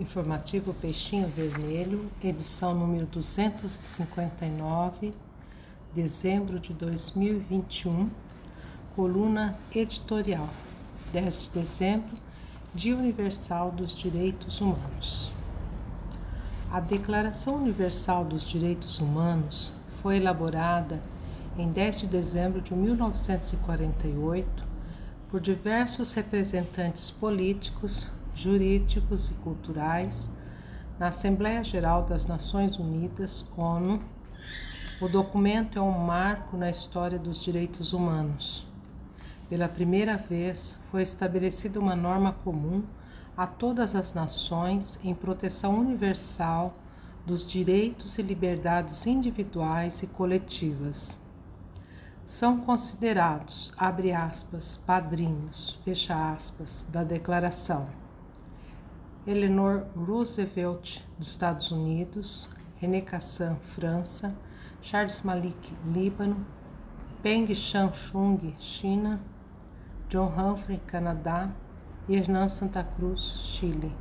Informativo Peixinho Vermelho, edição número 259, dezembro de 2021, coluna editorial, 10 de dezembro, Dia Universal dos Direitos Humanos. A Declaração Universal dos Direitos Humanos foi elaborada em 10 de dezembro de 1948 por diversos representantes políticos, jurídicos e culturais na Assembleia Geral das Nações Unidas, ONU. O documento é um marco na história dos direitos humanos. Pela primeira vez, foi estabelecida uma norma comum a todas as nações em proteção universal dos direitos e liberdades individuais e coletivas. São considerados, abre aspas, padrinhos, fecha aspas, da Declaração Eleanor Roosevelt, dos Estados Unidos, René Cassin, França, Charles Malik, Líbano, Peng Shan-chung, China, John Humphrey, Canadá e Hernan Santa Cruz, Chile.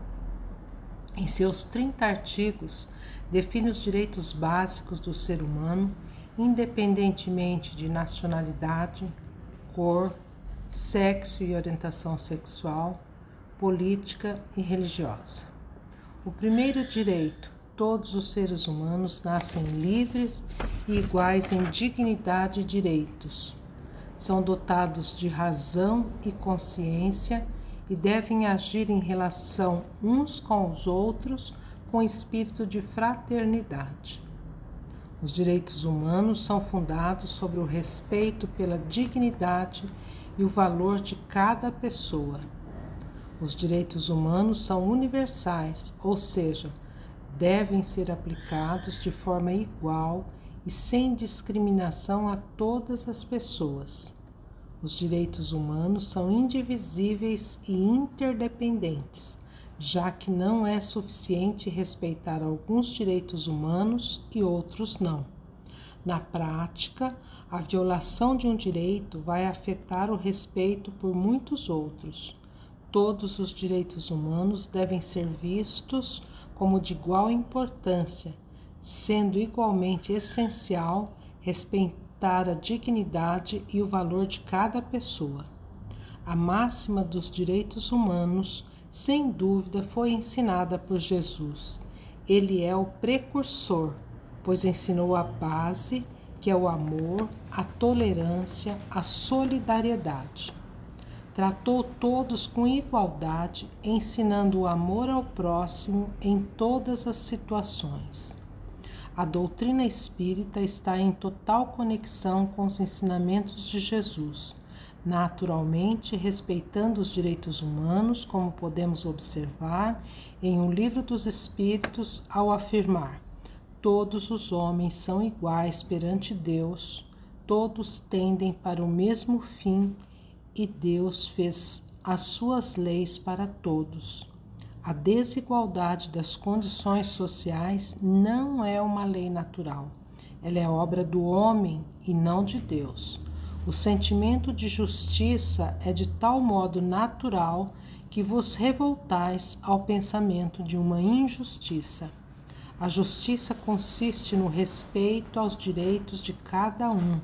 Em seus 30 artigos, define os direitos básicos do ser humano, independentemente de nacionalidade, cor, sexo e orientação sexual, política e religiosa. O primeiro direito: todos os seres humanos nascem livres e iguais em dignidade e direitos. São dotados de razão e consciência e devem agir em relação uns com os outros com espírito de fraternidade. Os direitos humanos são fundados sobre o respeito pela dignidade e o valor de cada pessoa os direitos humanos são universais, ou seja, devem ser aplicados de forma igual e sem discriminação a todas as pessoas. Os direitos humanos são indivisíveis e interdependentes, já que não é suficiente respeitar alguns direitos humanos e outros não. Na prática, a violação de um direito vai afetar o respeito por muitos outros. Todos os direitos humanos devem ser vistos como de igual importância, sendo igualmente essencial respeitar a dignidade e o valor de cada pessoa. A máxima dos direitos humanos, sem dúvida, foi ensinada por Jesus. Ele é o precursor, pois ensinou a base, que é o amor, a tolerância, a solidariedade. Tratou todos com igualdade, ensinando o amor ao próximo em todas as situações. A doutrina espírita está em total conexão com os ensinamentos de Jesus, naturalmente respeitando os direitos humanos, como podemos observar em O Livro dos Espíritos, ao afirmar: Todos os homens são iguais perante Deus, todos tendem para o mesmo fim e Deus fez as suas leis para todos. A desigualdade das condições sociais não é uma lei natural. Ela é obra do homem e não de Deus. O sentimento de justiça é de tal modo natural que vos revoltais ao pensamento de uma injustiça. A justiça consiste no respeito aos direitos de cada um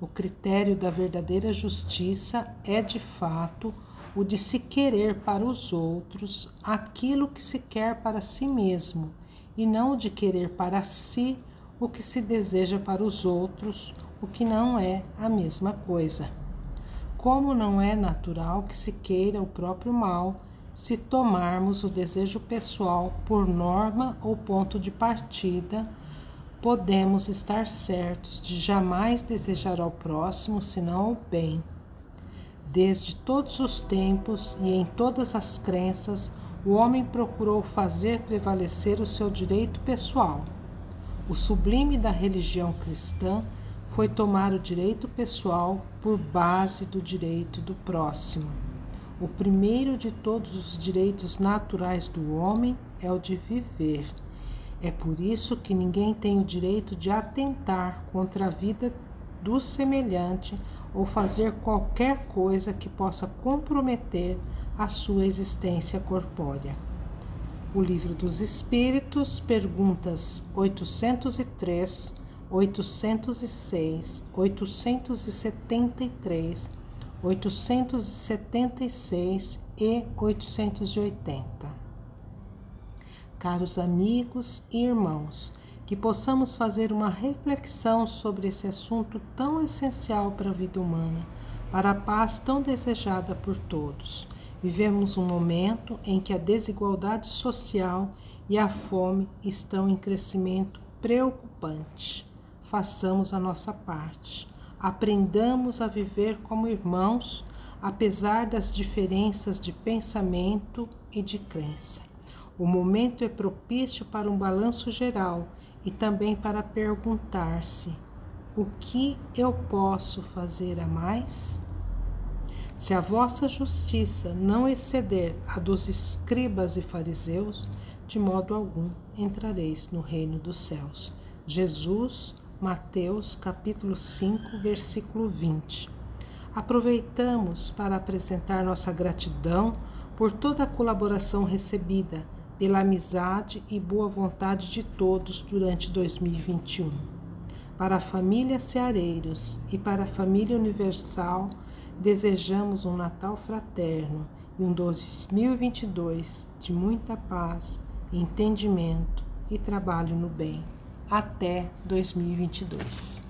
o critério da verdadeira justiça é, de fato, o de se querer para os outros aquilo que se quer para si mesmo, e não o de querer para si o que se deseja para os outros, o que não é a mesma coisa. Como não é natural que se queira o próprio mal, se tomarmos o desejo pessoal por norma ou ponto de partida, podemos estar certos de jamais desejar ao próximo senão o bem. Desde todos os tempos e em todas as crenças, o homem procurou fazer prevalecer o seu direito pessoal. O sublime da religião cristã foi tomar o direito pessoal por base do direito do próximo. O primeiro de todos os direitos naturais do homem é o de viver. É por isso que ninguém tem o direito de atentar contra a vida do semelhante ou fazer qualquer coisa que possa comprometer a sua existência corpórea. O Livro dos Espíritos, perguntas 803, 806, 873, 876 e 880. Caros amigos e irmãos, que possamos fazer uma reflexão sobre esse assunto tão essencial para a vida humana, para a paz tão desejada por todos Vivemos um momento em que a desigualdade social e a fome estão em crescimento preocupante. Façamos a nossa parte. Aprendamos a viver como irmãos, apesar das diferenças de pensamento e de crença. O momento é propício para um balanço geral e também para perguntar-se: o que eu posso fazer a mais? Se a vossa justiça não exceder a dos escribas e fariseus, de modo algum entrareis no reino dos céus. Jesus, Mateus capítulo 5, versículo 20. Aproveitamos para apresentar nossa gratidão por toda a colaboração recebida, pela amizade e boa vontade de todos durante 2021. Para a família Ceareiros e para a família Universal, Desejamos um Natal fraterno e um 2022 de muita paz, entendimento e trabalho no bem. Até 2022.